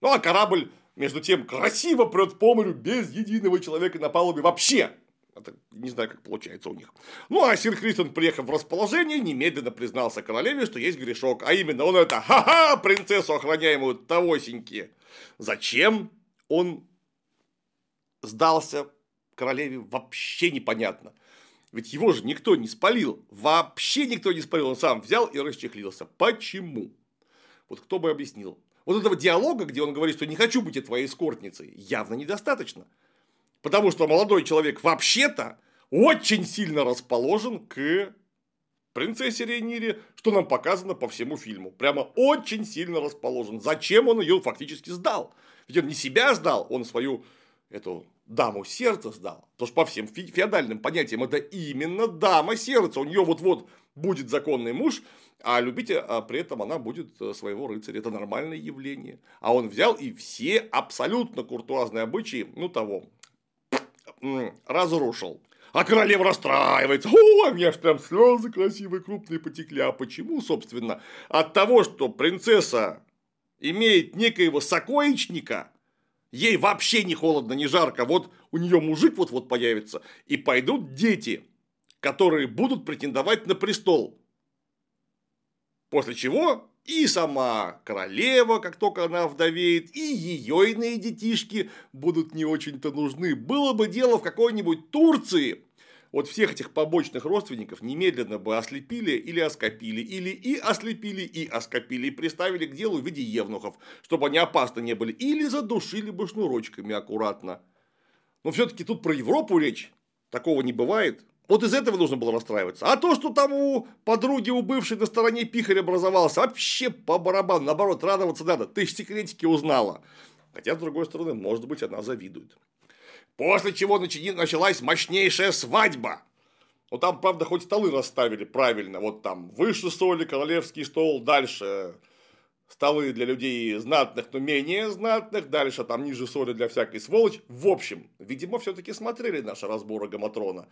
Ну а корабль, между тем, красиво прет по морю без единого человека на палубе вообще. Это не знаю, как получается у них. Ну, а сир Кристон, приехав в расположение, немедленно признался королеве, что есть грешок. А именно, он это, ха-ха, принцессу охраняемую тогосеньки. Зачем он сдался королеве вообще непонятно. Ведь его же никто не спалил. Вообще никто не спалил. Он сам взял и расчехлился. Почему? Вот кто бы объяснил. Вот этого диалога, где он говорит, что не хочу быть твоей эскортницей, явно недостаточно. Потому что молодой человек вообще-то очень сильно расположен к принцессе Рейнире, что нам показано по всему фильму. Прямо очень сильно расположен. Зачем он ее фактически сдал? Ведь он не себя сдал, он свою эту даму сердца сдал. Потому что по всем феодальным понятиям это именно дама сердца. У нее вот-вот будет законный муж, а любить, а при этом она будет э, своего рыцаря. Это нормальное явление. А он взял и все абсолютно куртуазные обычаи, ну того, разрушил. А королева расстраивается. О, у меня аж прям слезы красивые, крупные потекли. А почему, собственно? От того, что принцесса имеет некоего сокоечника, Ей вообще не холодно, не жарко. Вот у нее мужик вот-вот появится. И пойдут дети, которые будут претендовать на престол. После чего и сама королева, как только она вдовеет, и ее иные детишки будут не очень-то нужны. Было бы дело в какой-нибудь Турции, вот всех этих побочных родственников немедленно бы ослепили или оскопили, или и ослепили, и оскопили, и приставили к делу в виде евнухов, чтобы они опасны не были, или задушили бы шнурочками аккуратно. Но все-таки тут про Европу речь, такого не бывает. Вот из этого нужно было расстраиваться. А то, что там у подруги, у бывшей на стороне пихарь образовался, вообще по барабану. Наоборот, радоваться надо. Ты ж секретики узнала. Хотя, с другой стороны, может быть, она завидует. После чего началась мощнейшая свадьба. Ну, там, правда, хоть столы расставили правильно. Вот там выше соли, королевский стол, дальше столы для людей знатных, но менее знатных, дальше там ниже соли для всякой сволочь. В общем, видимо, все-таки смотрели наши разборы Гаматрона.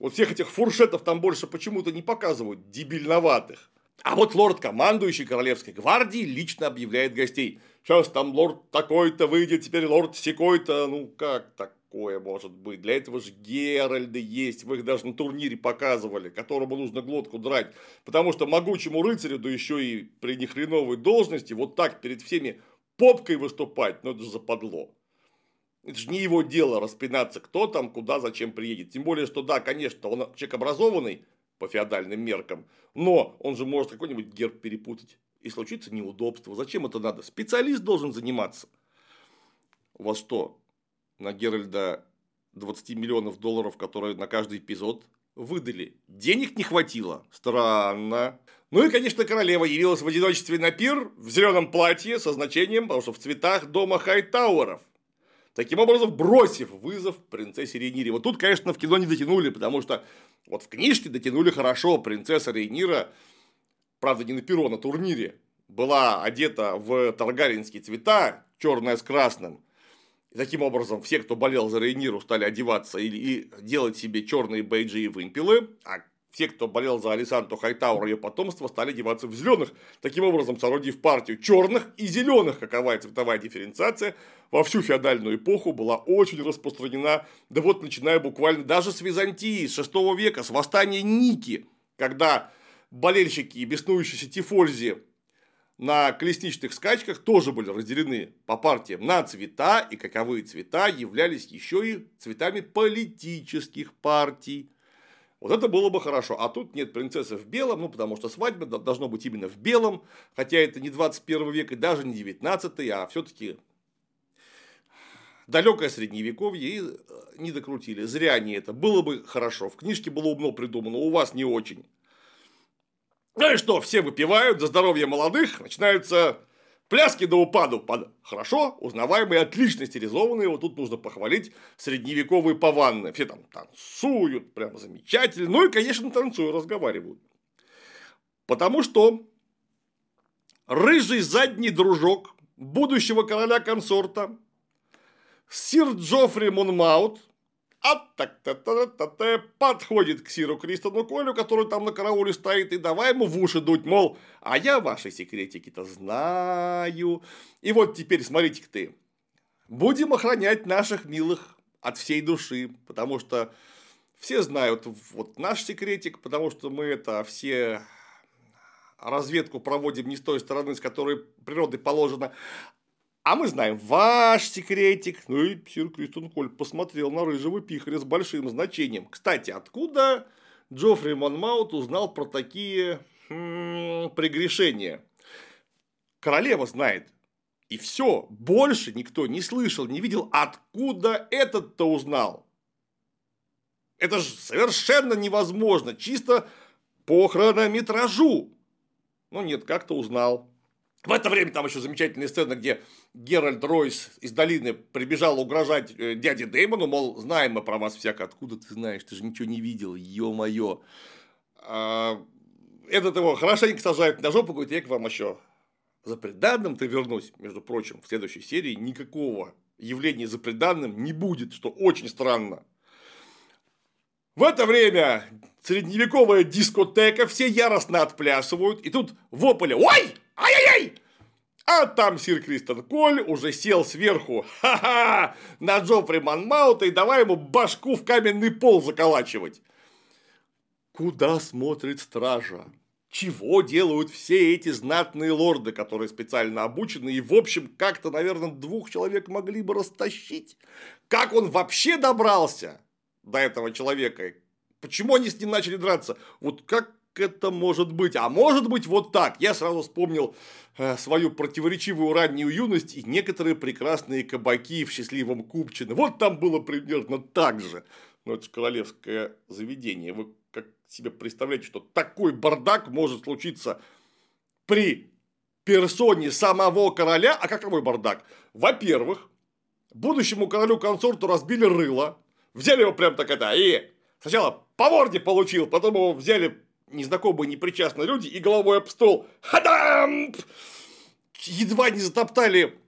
Вот всех этих фуршетов там больше почему-то не показывают, дебильноватых. А вот лорд, командующий Королевской гвардии, лично объявляет гостей. Сейчас там лорд такой-то выйдет, теперь лорд секой-то. Ну, как так? Такое может быть? Для этого же Геральды есть, вы их даже на турнире показывали, которому нужно глотку драть. Потому что могучему рыцарю, да еще и при нехреновой должности, вот так перед всеми попкой выступать, ну это же западло. Это же не его дело распинаться, кто там, куда, зачем приедет. Тем более, что да, конечно, он человек образованный по феодальным меркам, но он же может какой-нибудь герб перепутать. И случится неудобство. Зачем это надо? Специалист должен заниматься. У вас что, на Геральда 20 миллионов долларов, которые на каждый эпизод выдали. Денег не хватило. Странно. Ну и, конечно, королева явилась в одиночестве на пир в зеленом платье со значением, потому что в цветах дома Хайтауэров. Таким образом, бросив вызов принцессе Рейнире. Вот тут, конечно, в кино не дотянули, потому что вот в книжке дотянули хорошо. Принцесса Рейнира, правда, не на перо, а на турнире, была одета в таргаринские цвета, черная с красным. И таким образом, все, кто болел за Рейниру, стали одеваться и, и делать себе черные бейджи и вымпелы, а те, кто болел за Алисанту Хайтауэр и ее потомство, стали одеваться в зеленых, таким образом соорудив партию черных и зеленых, каковая цветовая дифференциация во всю феодальную эпоху была очень распространена, да вот начиная буквально даже с Византии, с 6 века, с восстания Ники, когда болельщики и беснующиеся тифользи на колесничных скачках тоже были разделены по партиям на цвета, и каковые цвета являлись еще и цветами политических партий. Вот это было бы хорошо. А тут нет принцессы в белом, ну, потому что свадьба должно быть именно в белом, хотя это не 21 век и даже не 19, а все-таки далекое средневековье и э, не докрутили. Зря они это. Было бы хорошо. В книжке было умно придумано, у вас не очень. Ну и что, все выпивают за здоровье молодых, начинаются пляски до упаду под хорошо узнаваемые, отлично стилизованные, вот тут нужно похвалить средневековые паванны. Все там танцуют, прям замечательно. Ну и, конечно, танцуют, разговаривают. Потому что рыжий задний дружок будущего короля-консорта, сир Джоффри Монмаут, а так та та та та подходит к Сиру Кристону Колю, который там на карауле стоит, и давай ему в уши дуть, мол, а я ваши секретики-то знаю. И вот теперь смотрите-ка ты, будем охранять наших милых от всей души, потому что все знают вот наш секретик, потому что мы это все разведку проводим не с той стороны, с которой природой положено, а мы знаем ваш секретик. Ну и сир Кристон Коль посмотрел на рыжего пихаря с большим значением. Кстати, откуда Джоффри Монмаут узнал про такие м-м, прегрешения? Королева знает. И все, больше никто не слышал, не видел, откуда этот-то узнал. Это же совершенно невозможно, чисто по хронометражу. Ну нет, как-то узнал. В это время там еще замечательная сцена, где Геральт Ройс из долины прибежал угрожать э, дяде Дэймону, мол, знаем мы про вас всяко, откуда ты знаешь, ты же ничего не видел, ё-моё. А, этот его хорошенько сажает на жопу, говорит, я к вам еще за преданным ты вернусь. Между прочим, в следующей серии никакого явления за преданным не будет, что очень странно. В это время средневековая дискотека, все яростно отплясывают, и тут вопль «Ой!» Ай-яй-яй! А там сир Кристен Коль уже сел сверху, ха-ха, на Джоффри Манмаута и давай ему башку в каменный пол заколачивать. Куда смотрит стража? Чего делают все эти знатные лорды, которые специально обучены и, в общем, как-то, наверное, двух человек могли бы растащить? Как он вообще добрался до этого человека? Почему они с ним начали драться? Вот как это может быть? А может быть вот так. Я сразу вспомнил э, свою противоречивую раннюю юность и некоторые прекрасные кабаки в счастливом Купчино. Вот там было примерно так же. Но это же королевское заведение. Вы как себе представляете, что такой бардак может случиться при персоне самого короля? А какой бардак? Во-первых, будущему королю-консорту разбили рыло, взяли его прям так это, и сначала по морде получил, потом его взяли незнакомые, непричастные люди и головой об стол. Хадам! Едва не затоптали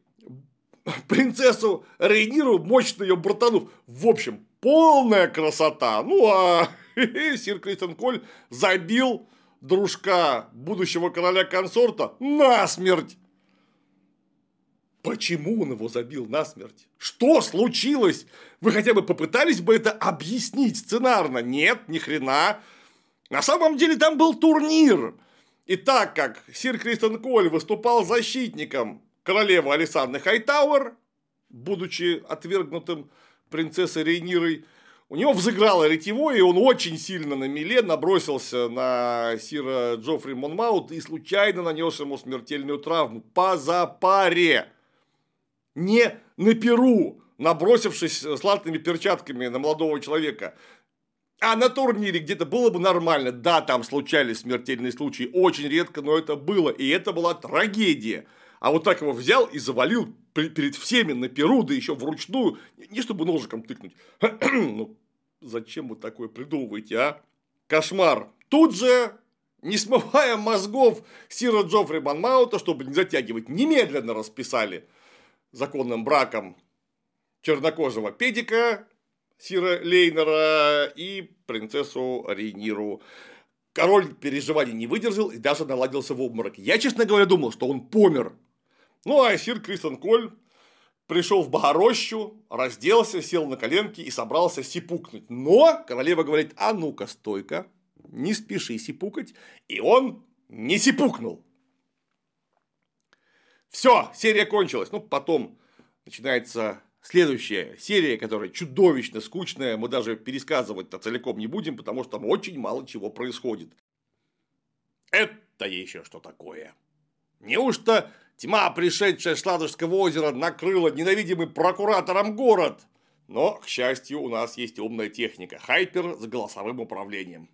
принцессу Рейниру, мощно ее братанув. В общем, полная красота. Ну, а сир Кристиан Коль забил дружка будущего короля-консорта насмерть. Почему он его забил насмерть? Что случилось? Вы хотя бы попытались бы это объяснить сценарно? Нет, ни хрена. На самом деле там был турнир. И так как сир Кристен Коль выступал защитником королевы Александры Хайтауэр, будучи отвергнутым принцессой Рейнирой, у него взыграло ретивое, и он очень сильно на мили набросился на сира Джоффри Монмаут и случайно нанес ему смертельную травму по запаре. Не на перу, набросившись с латными перчатками на молодого человека. А на турнире где-то было бы нормально. Да, там случались смертельные случаи, очень редко, но это было. И это была трагедия. А вот так его взял и завалил перед всеми на перу, да еще вручную, не чтобы ножиком тыкнуть. ну, зачем вы такое придумываете, а? Кошмар. Тут же, не смывая мозгов Сира Джоффри Банмаута, чтобы не затягивать, немедленно расписали законным браком чернокожего педика Сира Лейнера и принцессу Рейниру. Король переживаний не выдержал и даже наладился в обморок. Я, честно говоря, думал, что он помер. Ну, а сир Кристен Коль пришел в Богорощу, разделся, сел на коленки и собрался сипукнуть. Но королева говорит, а ну-ка, стойка, не спеши сипукать. И он не сипукнул. Все, серия кончилась. Ну, потом начинается следующая серия, которая чудовищно скучная. Мы даже пересказывать-то целиком не будем, потому что там очень мало чего происходит. Это еще что такое? Неужто Тьма, пришедшая с Ладожского озера, накрыла ненавидимый прокуратором город. Но, к счастью, у нас есть умная техника. Хайпер с голосовым управлением.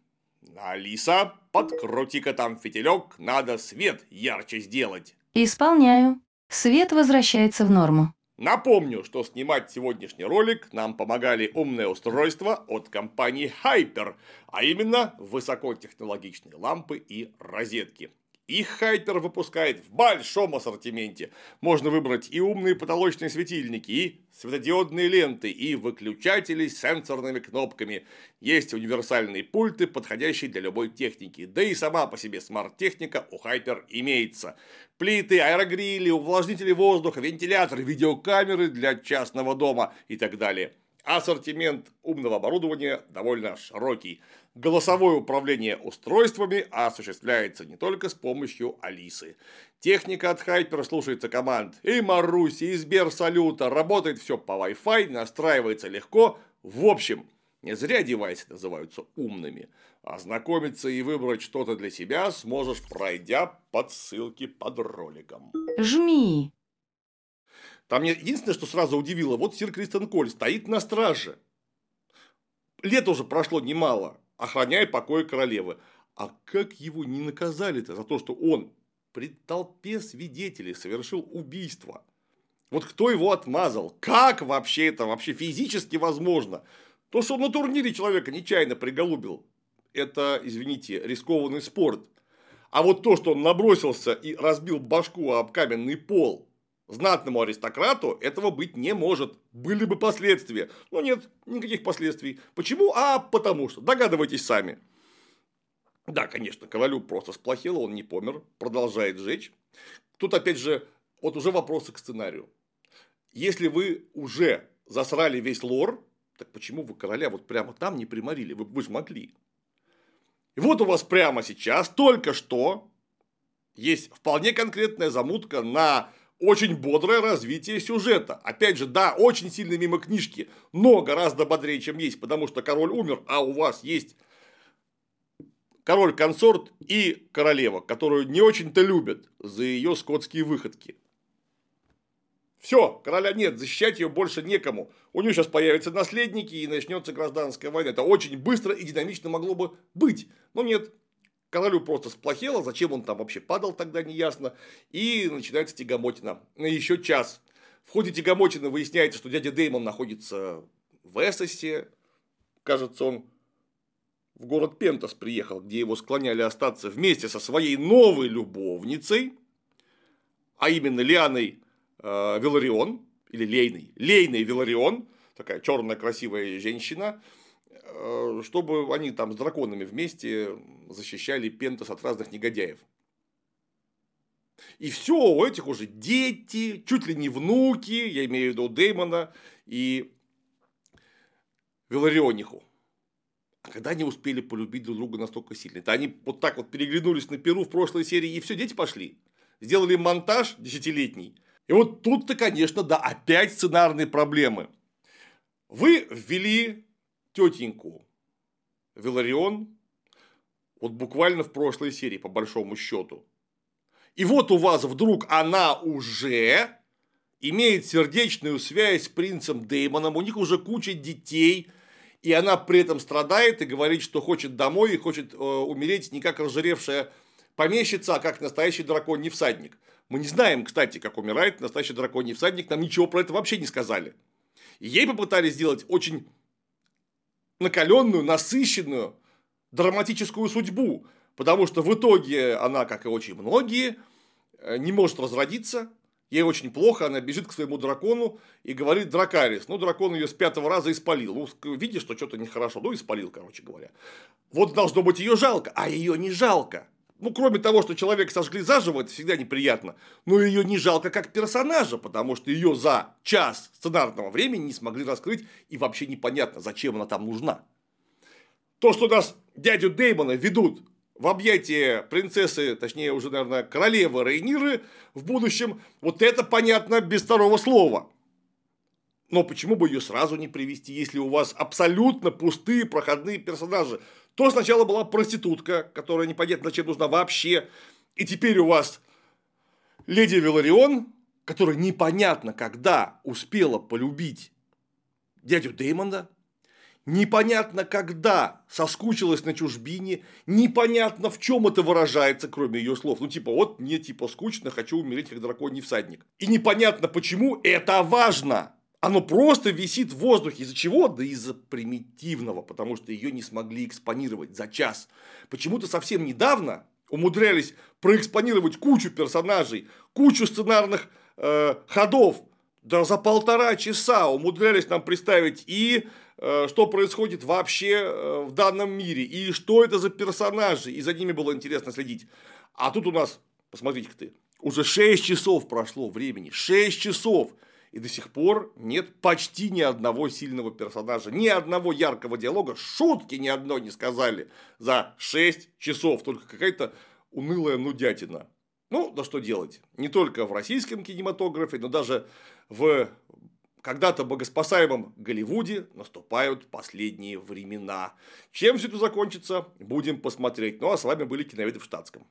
Алиса, подкрути-ка там фитилек, надо свет ярче сделать. Исполняю. Свет возвращается в норму. Напомню, что снимать сегодняшний ролик нам помогали умные устройства от компании Hyper, а именно высокотехнологичные лампы и розетки. Их Хайпер выпускает в большом ассортименте. Можно выбрать и умные потолочные светильники, и светодиодные ленты, и выключатели с сенсорными кнопками. Есть универсальные пульты, подходящие для любой техники. Да и сама по себе смарт-техника у Хайпер имеется. Плиты, аэрогрили, увлажнители воздуха, вентиляторы, видеокамеры для частного дома и так далее. Ассортимент умного оборудования довольно широкий. Голосовое управление устройствами осуществляется не только с помощью Алисы. Техника от Hyper слушается команд и Маруси, и Сбер-салюта, работает все по Wi-Fi, настраивается легко. В общем, не зря девайсы называются умными. Ознакомиться и выбрать что-то для себя сможешь, пройдя под ссылки под роликом. Жми. Там мне единственное, что сразу удивило, вот сир Кристен Коль стоит на страже. Лето уже прошло немало охраняя покой королевы. А как его не наказали-то за то, что он при толпе свидетелей совершил убийство? Вот кто его отмазал? Как вообще это вообще физически возможно? То, что он на турнире человека нечаянно приголубил, это, извините, рискованный спорт. А вот то, что он набросился и разбил башку об каменный пол, Знатному аристократу этого быть не может. Были бы последствия. Но нет, никаких последствий. Почему? А потому что. Догадывайтесь сами. Да, конечно, королю просто сплохело, он не помер, продолжает жечь. Тут опять же, вот уже вопросы к сценарию. Если вы уже засрали весь лор, так почему вы короля вот прямо там не приморили? Вы, вы же могли. И вот у вас прямо сейчас, только что, есть вполне конкретная замутка на очень бодрое развитие сюжета. Опять же, да, очень сильно мимо книжки, но гораздо бодрее, чем есть, потому что король умер, а у вас есть король-консорт и королева, которую не очень-то любят за ее скотские выходки. Все, короля нет, защищать ее больше некому. У нее сейчас появятся наследники и начнется гражданская война. Это очень быстро и динамично могло бы быть. Но нет, Королю просто сплохело, зачем он там вообще падал, тогда неясно. И начинается тягомотина. На еще час. В ходе тягомотины выясняется, что дядя Деймон находится в Эссосе. Кажется, он в город Пентас приехал, где его склоняли остаться вместе со своей новой любовницей, а именно Лианой э, Виларион, или Лейной, Лейной Виларион, такая черная красивая женщина, чтобы они там с драконами вместе защищали Пентас от разных негодяев. И все, у этих уже дети, чуть ли не внуки, я имею в виду Дэймона и Вилариониху. А когда они успели полюбить друг друга настолько сильно? Это они вот так вот переглянулись на Перу в прошлой серии, и все, дети пошли. Сделали монтаж десятилетний. И вот тут-то, конечно, да, опять сценарные проблемы. Вы ввели тетеньку Виларион вот буквально в прошлой серии, по большому счету. И вот у вас вдруг она уже имеет сердечную связь с принцем Деймоном, у них уже куча детей, и она при этом страдает и говорит, что хочет домой и хочет э, умереть не как разжиревшая помещица, а как настоящий драконий всадник. Мы не знаем, кстати, как умирает настоящий драконий всадник, нам ничего про это вообще не сказали. И ей попытались сделать очень накаленную, насыщенную, драматическую судьбу, потому что в итоге она, как и очень многие, э, не может разродиться, ей очень плохо, она бежит к своему дракону и говорит Дракарис. Ну, дракон ее с пятого раза испалил. Ну, видишь, что что-то нехорошо. Ну, испалил, короче говоря. Вот должно быть ее жалко, а ее не жалко. Ну, кроме того, что человек сожгли заживо, это всегда неприятно. Но ее не жалко как персонажа, потому что ее за час сценарного времени не смогли раскрыть, и вообще непонятно, зачем она там нужна. То, что нас дядю Деймона ведут в объятия принцессы, точнее уже, наверное, королевы Рейниры в будущем, вот это понятно без второго слова. Но почему бы ее сразу не привести, если у вас абсолютно пустые проходные персонажи? То сначала была проститутка, которая непонятно зачем нужна вообще, и теперь у вас леди Виларион, которая непонятно когда успела полюбить дядю Деймонда, непонятно когда соскучилась на чужбине, непонятно в чем это выражается, кроме ее слов. Ну, типа, вот мне типа скучно, хочу умереть как драконий всадник. И непонятно почему это важно. Оно просто висит в воздухе. Из-за чего? Да из-за примитивного, потому что ее не смогли экспонировать за час. Почему-то совсем недавно умудрялись проэкспонировать кучу персонажей, кучу сценарных э, ходов. Да за полтора часа умудрялись нам представить и э, что происходит вообще э, в данном мире, и что это за персонажи, и за ними было интересно следить. А тут у нас, посмотрите-ка ты, уже 6 часов прошло времени, 6 часов и до сих пор нет почти ни одного сильного персонажа, ни одного яркого диалога, шутки ни одной не сказали за 6 часов, только какая-то унылая нудятина. Ну, да что делать, не только в российском кинематографе, но даже в когда-то богоспасаемом Голливуде наступают последние времена. Чем все это закончится, будем посмотреть. Ну, а с вами были киноведы в штатском.